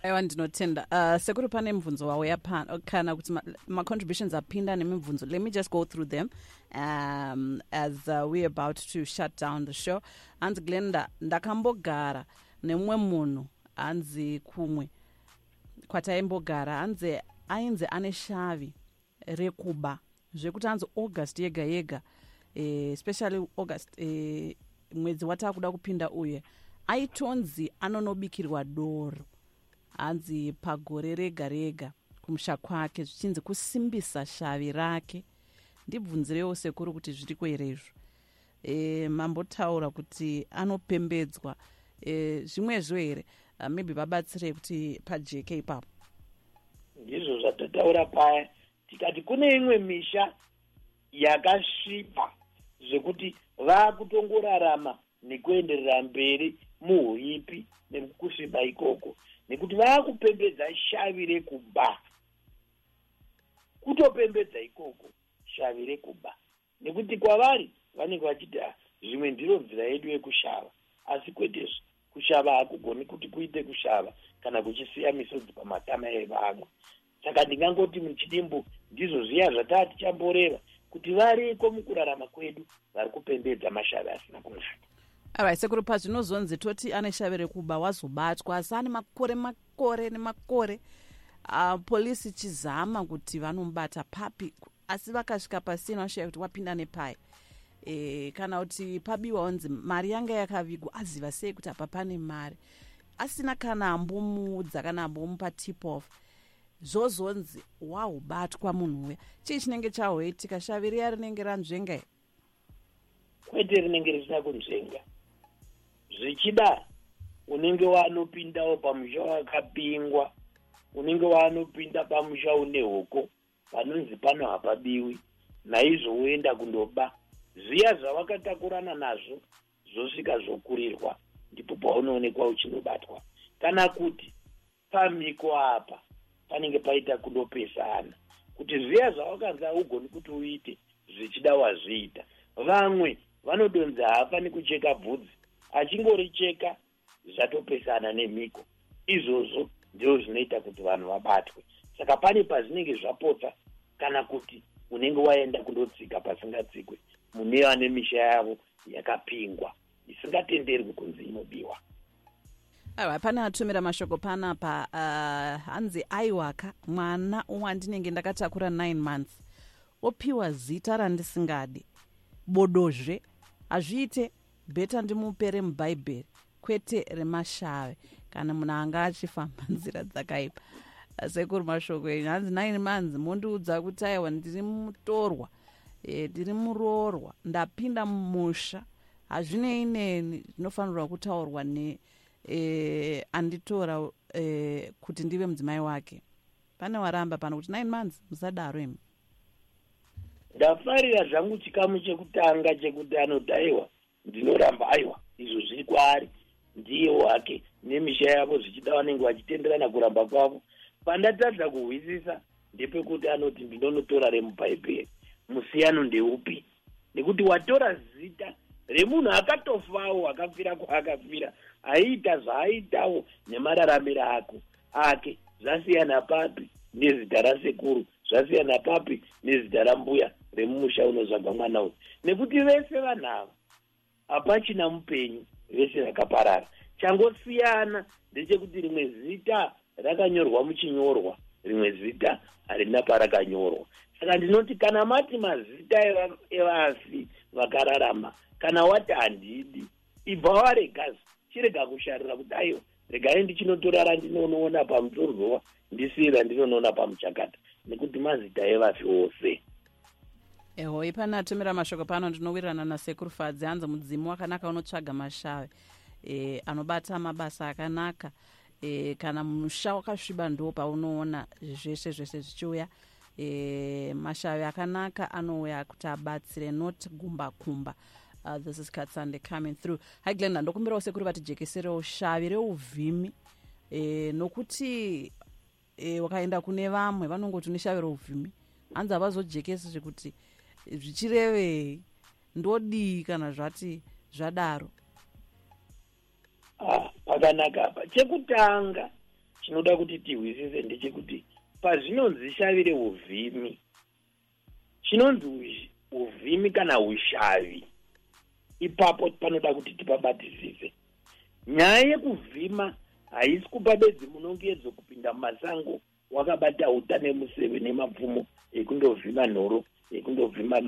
A: aiwa ndinotenda. Uh, sekuri pane mubvunzo wauya kana kuti macontributions ma apinda nemibvunzo let me just go through them um, as uh, we're about to shut down the show. Hanzi glenda ndakambogara nemumwe munhu hanzi kumwe. Kwataimbogara hanzi ainzi ane shavi rekuba. Zvekuti hanzi august yega yega especially eh, august eh, mwedzi wataa kuda kupinda uye aitonzi anonobikirwa doro hanzi pagore rega rega kumusha kwake zvichinzi kusimbisa shavi rake. Ndibvunzirewo sekuru kuti zviriko here izvo. E, mambotaura kuti anopembedzwa. E, zvimwezvo here uh, maybe vabatsirei kuti pajeke ipapo.
B: Ndizvo zvatataura paya. Tikati kune imwe misha yakasvipa zvekuti vaakutongorarama nekuenderera mberi muhuipi nekusviba ikoko nekuti vaakupembedza shavi rekuba. Kutopembedza ikoko shavi rekuba. Nekuti kwavari vanenge vachiti zvimwe ndiro nzira yedu yekushava. Asi kwetezvo kushava hakugoni kuti kuite kushava kana kuchisiya misodzi pamatama evamwe. Saka ndingangoti muchidimbu ndizvo zviya zvataa tichamboreva kuti variko mukurarama kwedu vari kupembedza mashavi asina kunaka
A: arit sekuru pazvinozonzi toti ane shavi rekuba wazobatwa. Asi ane makore makore nemakore uh, polisi ichizama kuti vanomubata papi asi vakasvika pasina vashiya kuti wapinda nepai. E, kana kuti pabiwa onzi mari yanga yakavigwa aziva sei kuti apa pane mari. Asina kana ambomuudza kana ambomupa tip off. Zvozonzi wahubatwa munhu uya. Chii chinenge chahoitika? Shavi riya rinenge ranzvenga
B: kwete rinenge risina kunzvenga zvichida unenge wanopindawo pamusha wakapingwa unenge wanopinda pamusha une huko panonzi pano hapabiwi naizvo woenda kundoba. Zviya zvawakatakurana nazvo zvosvika zvokurirwa ndipo paunoonekwa uchinobatwa. Kana kuti pamhiko apa panenge paita kundopesana kuti zviya zvawakanzi haugoni kuti uite zvichida wazviita. Vamwe vanodonzi haafani kucheka bvudzi achingoricheka zvatopesana nemhiko. Izvozvo ndizvo zvinoita kuti vanhu vabatwe. Saka pane pazvinenge zvapotsa kana kuti unenge waenda kundotsika pasingatsikwe mune vane misha yavo yakapingwa isingatenderwi kunzi inobiwa
A: aiwa pane atumira mashoko panapa uh, hanzi aiwaka mwana wandinenge ndakatakura 9 months. Opiwa zita randisingadi. Bodozve hazviite bheta ndimupere mubhaibheri kwete remashave. Kana munhu anga achifamba nzira dzakaipa. Sekuru mashoko enyu hanzi nine months mondiudza kuti aiwa ndiri mutorwa. E, ndiri muroorwa ndapinda mumusha. Hazvinei neni zvinofanirwa kutaurwa ne e, anditora e, kuti ndive mudzimai wake. Pane waramba pano kuti nine months musadaro imi.
B: Ndafarira zvangu chikamu chekutanga chekuti anodaiwa ndinoramba aiwa izvo zviri kwaari. Ndiye wake nemisha yavo zvichida vanenge vachitenderana kuramba kwavo. Pandatadza kuhwisisa ndepekuti anoti ndinonotora remubhaibheri musiyano ndeupi? Nekuti watora zita remunhu akatofawo akafira kwaakafira aiita zvaaitawo nemararamiro ako. Ake zvasiyana papi nezita rasekuru zvasiyana papi nezita rambuya remumusha unozvaga mwana uyu. Nekuti vese vanhu ava hapachina mupenyu vese vakaparara changosiyana ndechekuti rimwe zita rakanyorwa muchinyorwa rimwe zita harina parakanyorwa. Saka ndinoti kana mati mazita evafi vakararama kana wati handidi ibva waregazi chirega kusharira kuti aiwa regai ndichinotorara ndinonoona pamutorwa ndisiyira ndinonoona pamuchakata nekuti mazita evafi ose
A: eho ipana atomera mashoko pano ndinowirirana nasekuru fadzi hanzi mudzimu wakanaka unotsvaga mashave e, anobata mabasa akanaka. E, kana musha wakasviba ndo paunoona zveshe zvese zvichiuya. E, mashave akanaka anouya kuti abatsire not gumba kumba. Uh, this is cat sunday coming through. Hi glenda ndokumbirawo sekuri vatijekeserewo shavi reuvhimi. E, nokuti e, wakaenda kune vamwe vanongoti neshavi reuvhimi. Hanzi havazojekesi zvekuti zvichirevei ndodii kana zvati zvadaro?
B: Ah, pakanaka. Apa chekutanga chinoda kuti tihwisise ndechekuti pazvinonzi shavire uvhimi chinonzi uvhimi kana ushavi ipapo panoda kuti tipabatisise. Nyaya yekuvhima haisi kupa bedzi munongedzo kupinda mumasango wakabata uta nemuseve nemapfumo ekundovhima nhoro ekundovhima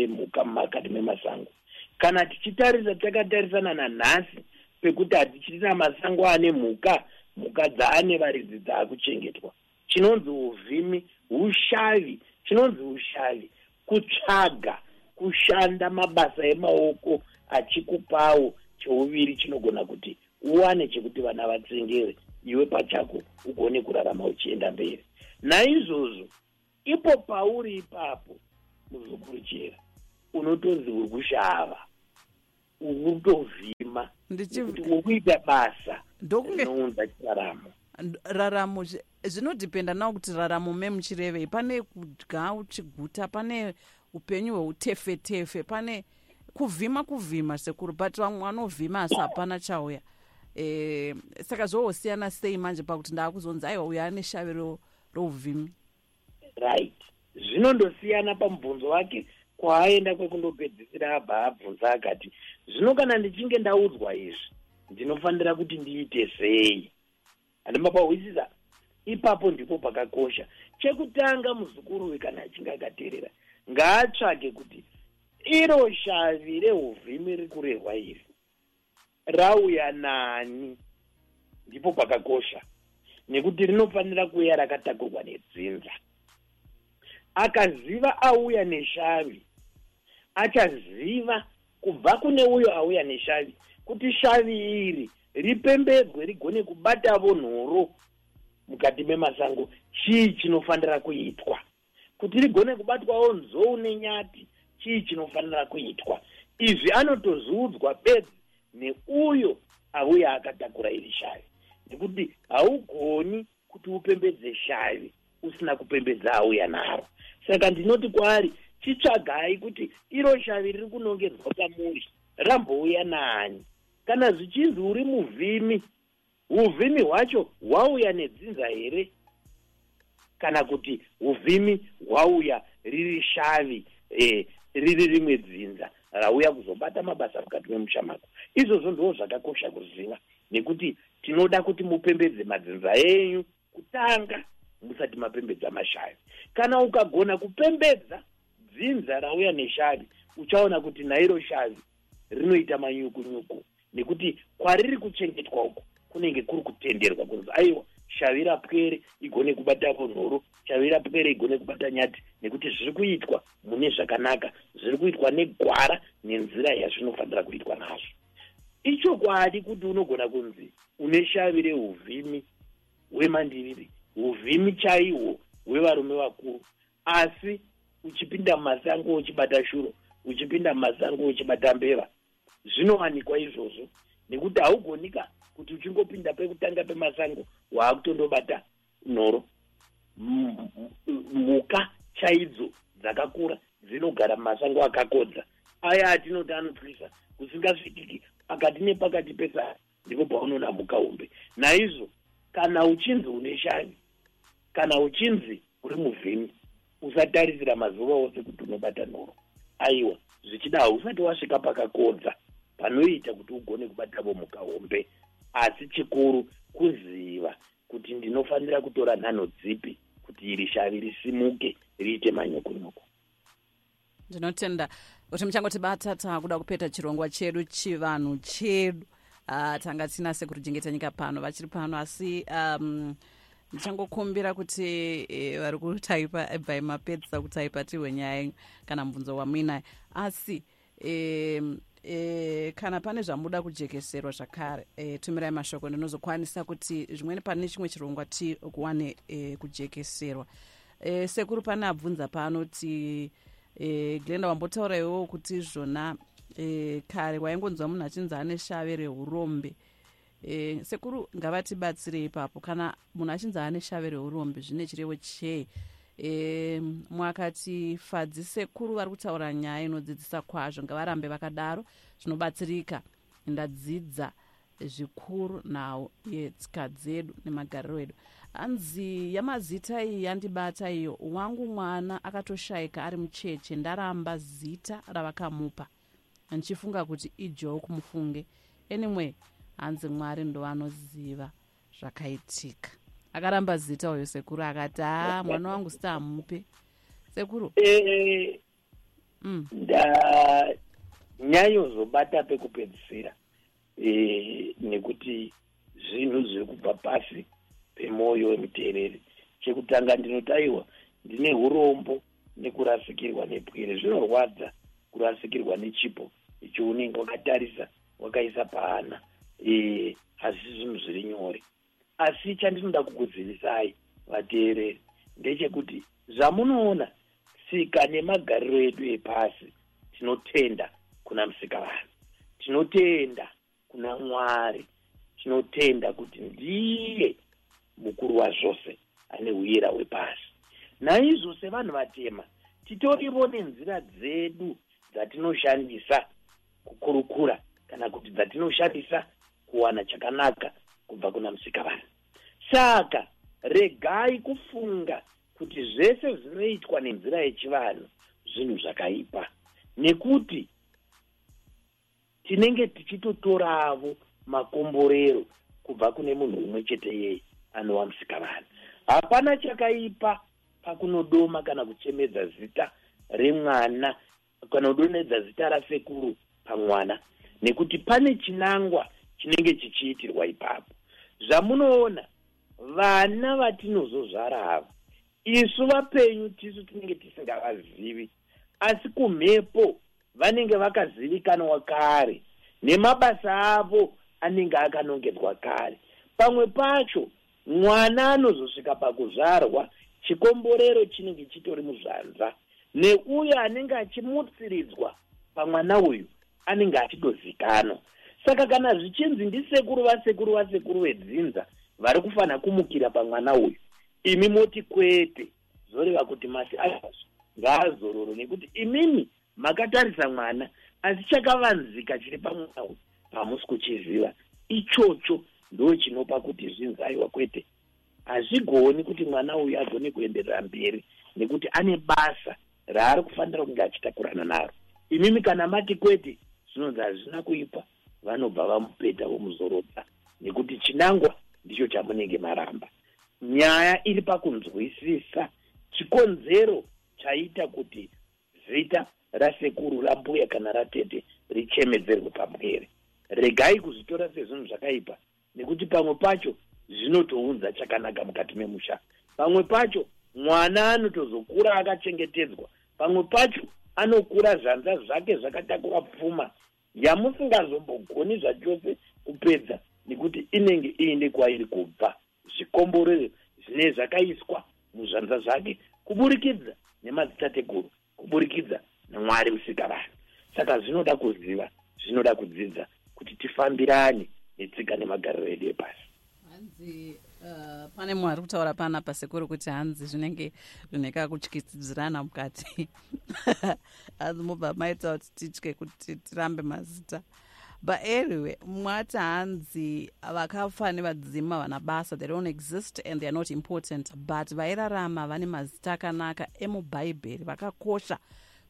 B: emhuka mumakati memasango kana tichitarisa takatarisana nanhasi pekuti hatichirina masango ane mhuka mhuka dzaane varidzi dzaakuchengetwa. Chinonzi uvhimi ushavi chinonzi ushavi. Kutsvaga kushanda mabasa emaoko achikupawo cheuviri chinogona kuti uwane chekuti vana vatsengere iwe pachako ugone kurarama uchienda mberi. Naizvozvo ipo pauri ipapo muzokuruchera unotonzi uri kushava uri kutovhima kuti uri kuita basa rinounza chiraramo.
A: Raramo zvinodhipenda nawo kuti raramo memuchirevei pane kudya uchiguta pane upenyu hweutefetefe pane kuvhima kuvhima sekuru but vamwe vanovhima asi hapana chauya. E, saka zvovosiyana sei manje pakuti ndaakuzonzi aiwa uyo ane shavi rouvhimi
B: right zvinondosiyana pamubvunzo wake kwaaenda kwekundopedzisira abva abvunza akati zvino kana ndichinge ndaudzwa izvi ndinofanira kuti ndiite sei? Handimapahwisisa ipapo ndipo pakakosha. Chekutanga muzukuruwe kana achinge akateerera ngaatsvage kuti iro shavi reuvhimi riri kurehwa iri rauya nani. Ndipo pakakosha nekuti rinofanira kuuya rakatakurwa nedzinza akaziva auya neshavi achaziva kubva kune uyo auya neshavi kuti shavi iri ripembedzwe rigone kubatavo nhoro mukati memasango. Chii chinofanira kuitwa? Kuti rigone kubatwawo nzou nenyati chii chinofanira kuitwa? Izvi anotoziudzwa bedzi neuyo auya akatakura iri shavi. Nekuti haugoni kuti upembedze shavi usina kupembedza auya naro saka ndinoti kwaari chitsvagai kuti iro shavi riri kunongedzwa pamuri rambouya nani kana zvichinzi uri muvhimi uvhimi hwacho hwauya nedzinza here? Kana kuti uvhimi hwauya riri shavi e, riri rimwe dzinza rauya kuzobata mabasa mukati memusha mako. Izvozvo ndo zvakakosha kuziva nekuti tinoda kuti mupembedze madzinza enyu kutanga musati mapembedza mashavi kana ukagona kupembedza dzinza rauya neshavi uchaona kuti nairo shavi rinoita manyukunyuku. Nekuti kwariri kuchengetwa uko kunenge kuri kutenderwa kunzi aiwa shavi rapwere igone kubata nhoro shavi rapwere igone kubata nyati. Nekuti zviri kuitwa mune zvakanaka zviri kuitwa negwara nenzira yazvinofanira kuitwa nazvo. Ichokwadi kuti unogona kunzi une shavi reuvhimi hwemandiriri uvhimi chaihwo hwevarume vakuru. Asi uchipinda mumasango uchibata shuro uchipinda mumasango uchibata mbeva zvinowanikwa izvozvo. Nekuti haugonika kuti uchingopinda pekutanga pemasango waakutondobata nhoro. Mhuka chaidzo dzakakura dzinogara mumasango akakodza. Aya atinoti anotyisa kusingasvikiki pakati nepakati pesara ndipo paunoona mhuka hombe. Naizvo kana uchinzi une shani kana uchinzi uri muvhimi usatarisira mazuva ose kuti unobata nhoro. Aiwa zvichida hausati wasvika pakakodza panoita kuti ugone kubatavo mhuka hombe. Asi chikuru kuziva kuti ndinofanira kutora nhanho dzipi kuti iri shavi risimuke riite manyokonoko.
A: Ndinotenda kuti muchangotibata takuda kupeta chirongwa chedu chivanhu chedu. Uh, tanga tinase kurijengeta nyika pano vachiri pano asi um, ndichangokumbira kuti e, vari kutaipa ebvai mapedzisa kutaipa tihwe nyaya kana mubvunzo wamuinayo asi e, e, kana pane zvamuda kujekeserwa zvakare e, tumirai mashoko ndinozokwanisa kuti zvimweni pane chimwe chirongwa tikuwane e, kujekeserwa. E, sekuru pane abvunza paanoti e, glenda wambotaura iwowo kuti zvona e, kare waingonzwa munhu achinzi ane shave reurombe e, sekuru ngavatibatsire ipapo kana munhu achinzi ane shave reurombe zvine chirevo chei e, mwakati fadzi sekuru vari kutaura nyaya inodzidzisa kwazvo ngavarambe vakadaro zvinobatsirika. Ndadzidza zvikuru nhau yetsika dzedu nemagariro edu. Hanzi yamazita iyi yandibata iyo wangu mwana akatoshayika ari mucheche ndaramba zita ravakamupa. Ndichifunga kuti ijoke mufunge. Anyway hanzi mwari ndovanoziva zvakaitika. Akaramba zita uyo sekuru akati ha mwana wangu sitamupe sekuru?
B: E, mm. ndanyanyozobata pekupedzisira e, nekuti zvinhu zviri kubva pasi pemwoyo wemuteereri. Chekutanga ndinotaiwa ndine urombo nekurasikirwa nepwere zvinorwadza kurasikirwa nechipo icho unenge wakatarisa wakaisa paana e, hazisi zvinhu zviri nyore. Asi chandinoda kukuzivisai vateereri ndechekuti zvamunoona tsika nemagariro edu epasi tinotenda kuna musikavanhu tinotenda kuna mwari. Tinotenda kuti ndiye mukuru wazvose ane uyira hwepasi naizvo sevanhu vatema titorivo nenzira dzedu dzatinoshandisa kukurukura kana kuti dzatinoshandisa kuwana chakanaka kubva kuna musikavanhu saka regai kufunga kuti zvese zvinoitwa nenzira yechivanhu zvinhu zvakaipa. Nekuti tinenge tichitotoravo makomborero kubva kune munhu umwe chete yeye anova musikavanhu hapana chakaipa pakunodoma kana kuchemedza zita remwana kana kudonedza zita rasekuru pamwana. Nekuti pane chinangwa chinenge chichiitirwa ipapo. Zvamunoona vana vatinozozvara ava isu vapenyu tisu tinenge tisingavazivi asi kumhepo vanenge vakazivikanwa kare nemabasa avo anenge akanongedzwa kare. Pamwe pacho mwana anozosvika pakuzvarwa chikomborero chinenge chitori muzvanza neuyo anenge achimutsiridzwa pamwana uyu anenge achitozikanwa saka kana zvichinzi ndisekuru vasekuru vasekuru vedzinza vari kufanira kumukira pamwana uyu imi moti kwete zoreva kuti masi ayazvo ngaazororo nekuti imimi makatarisa mwana asi chakavanzika chiri pamwana uyu hamusi kuchiziva. Ichocho ndo chinopa kuti zvinzaiwa kwete. Hazvigoni kuti mwana uyu agone kuenderera mberi nekuti ane basa raari kufanira kunge achitakurana naro. Imimi kana mati kwete zvinonzi hazvina kuipa vanobva vamupeta vomuzorodza nekuti chinangwa ndicho chamunenge maramba. Nyaya iri pakunzwisisa chikonzero chaita kuti zita rasekuru rambuya kana ratete richemedzerwe pamwere regai kuzvitora sezvinhu zvakaipa nekuti pamwe pacho zvinotounza chakanaka mukati memusha. Pamwe pacho mwana anotozokura akachengetedzwa pamwe pacho anokura zvanza zvake zvakatakura pfuma yamusingazombogoni zvachose kupedza nekuti inenge iine kwairi kubva zvikomborero zvine zvakaiswa muzvanza zvake kuburikidza nemadzitateguru kuburikidza namwari musikavanhu saka zvinoda kuziva zvinoda kudzidza kuti tifambirane netsika nemagariro edu epasi.
A: Hanzi uh, pane munhu ari kutaura panapa sekuru kuti hanzi zvinenge zvine kakutyidzirana mukati. Hanzi mobva maita kuti titye kuti tirambe mazita. But anyway mwati hanzi vakafa nevadzima vana basa. They don't exist and theyare not important. But vairarama vane mazita akanaka emubhaibheri vakakosha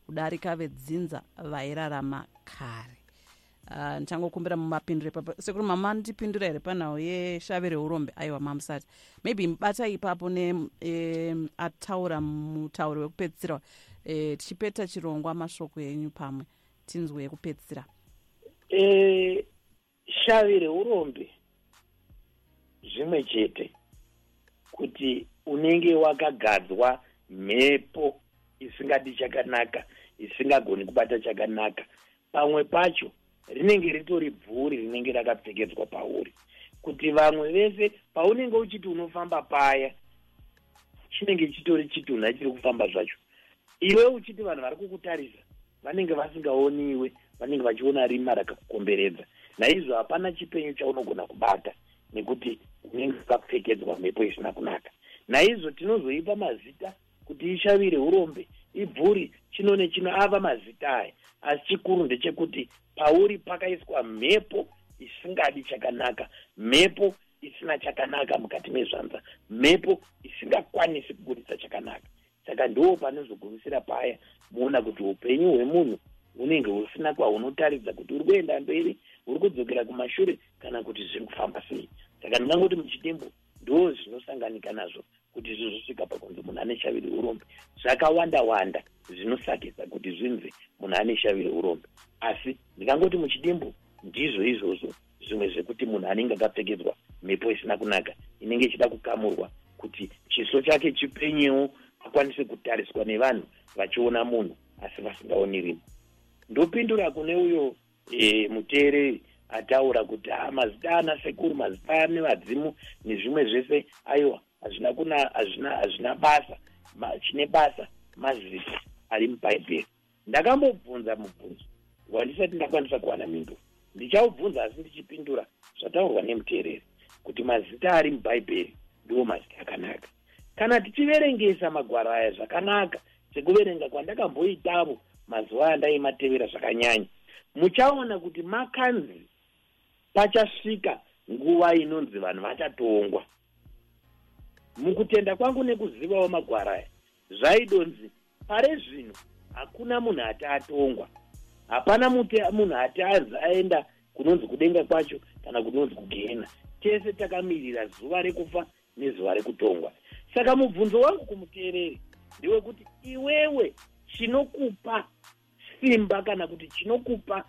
A: kudarika vedzinza vairarama kare uh, ndichangokumbira mumapinduro ipapo sekuri mama ndipindura here panhau yeshave reurombe aiwa mamusati maybe mubata ipapo neataura mutauro wekupedzisira e, tichipeta chirongwa mashoko enyu pamwe tinzwe yekupedzisira.
B: E, shavi reurombe zvimwe chete kuti unenge wakagadzwa mhepo isingadi chakanaka isingagoni kubata chakanaka pamwe pacho rinenge ritori bvuri rinenge rakapfekedzwa pauri. Kuti vamwe vese paunenge uchiti unofamba paya chinenge chitori chitunha chiri kufamba zvacho. Iwe uchiti vanhu vari kukutarisa vanenge vasingaoniwe vanenge vachiona rima rakakukomberedza naizvo hapana chipenyu chaunogona kubata nekuti unenge wakapfekedzwa mhepo isina kunaka. Naizvo tinozoipa mazita kuti ishavire urombe ibvuri chino nechino ava mazita aya asi chikuru ndechekuti pauri pakaiswa mhepo isingadi chakanaka mhepo isina chakanaka mukati mezvanza mhepo isingakwanisi kubudisa chakanaka. Saka ndo panozogumisira paya muona kuti upenyu hwemunhu hunenge husina kwahunotaridza kuti uri kuenda mberi huri kudzokera kumashure kana kuti zviri kufamba sei. Saka ndingangoti muchidimbo ndo zvinosanganika nazvo kuti zvizosvika pakunzi munhu ane shaviri urombe. Zvakawanda wanda zvinosakisa kuti zvinzi munhu ane shaviri urombe. Asi ndingangoti muchidimbu ndizvo izvozvo zvimwe zvekuti munhu anenge akapfekedzwa mhepo isina kunaka inenge ichida kukamurwa kuti chiso chake chipenyewo akwanise kutariswa nevanhu vachiona munhu asi vasingaoni rimo ndopindura kune uyo e, muteereri ataura kuti ha mazita ana sekuru mazita ane vadzimu nezvimwe zvese. Aiwa hazvina kuna hazvina hazvina basa ma, chine basa mazita ari mubhaibheri ndakambobvunza mubvunzo. Wandisati ndakwanisa kuwana minduro ndichaubvunza asi ndichipindura zvataurwa nemuteereri kuti mazita ari mubhaibheri ndiwo mazita akanaka. Kana tichiverengesa magwaro aya zvakanaka sekuverenga kwandakamboitavo mazuva andaimatevera zvakanyanya. Muchaona kuti makanzi pachasvika nguva inonzi vanhu vachatongwa mukutenda kwangu nekuzivawo magwaro aya zvaidonzi pare zvino hakuna munhu ati atongwa. Hapana munhu ati azi aenda kunonzi kudenga kwacho kana kunonzi kugena. Tese takamirira zuva rekufa nezuva rekutongwa. Saka mubvunzo wangu kumuteereri ndewekuti iwewe chinokupa simba kana kuti chinokupa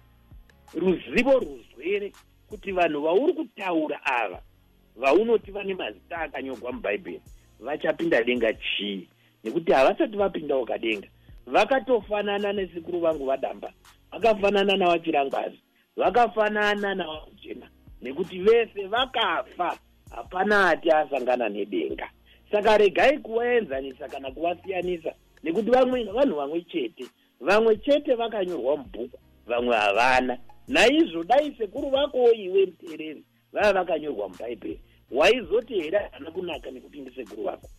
B: ruzivo ruzwere kuti vanhu vauri kutaura ava vaunoti vane mazita akanyorwa mubhaibheri vachapinda denga chii? Nekuti havasati vapindawo kadenga vakatofanana nesikuru vangu vadamba vakafanana navachirangwazi vakafanana navajena nekuti vese vakafa hapana ati asangana nedenga. Saka regai kuvaenzanisa kana kuvasiyanisa nekuti vamwe vanhu vamwe chete vamwe chete vakanyorwa mubhuku vamwe havana. Naizvo dai sekuru vakowo iwe muteereri vava vakanyorwa mubhaibheri waizoti here havana kunaka nekuti ndisekuru vako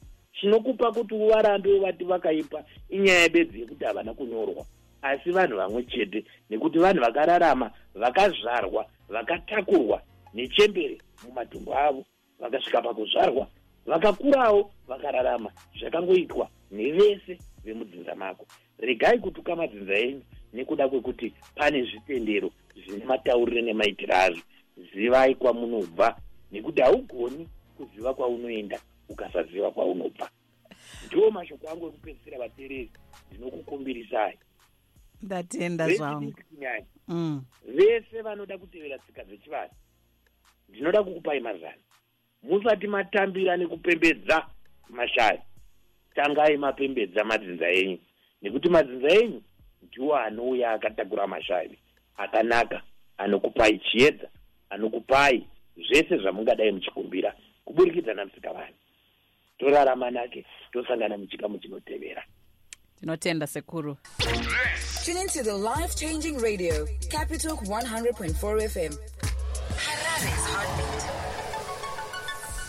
B: chinokupa kuti uvarambe vati vakaipa inyaya bedzi yekuti havana kunyorwa. Asi vanhu vamwe chete nekuti vanhu vakararama vakazvarwa vakatakurwa nechembere mumatumbu avo vakasvika pakuzvarwa vakakurawo vakararama zvakangoitwa nevese vemudzinza mako. Regai kutuka madzinza enyu nekuda kwekuti pane zvitendero zvine matauriro nemaitiro azvo zivai kwamunobva nekuti haugoni kuziva kwaunoenda ukasaziva kwaunobva. Ndiwo mashoko angu ekupedzisira vateereri ndinokukumbirisai.
A: Ndatenda zvangu
B: kunyanya.
A: Mm.
B: vese vanoda kutevera tsika dzechivanhu ndinoda kukupai mazana musati matambira nekupembedza mashari tangai mapembedza madzinza enyu. Nekuti madzinza enyu ndiwo anouya akatakura mashavi akanaka anokupai chiedza anokupai zvese zvamungadai muchikumbira kuburikidza namusikavani torarama nake tosangana muchikamu chinotevera
A: tinotenda sekuru
C: Tune into the life changing radio, Capital 100.4 FM.
D: Harare's heartbeat.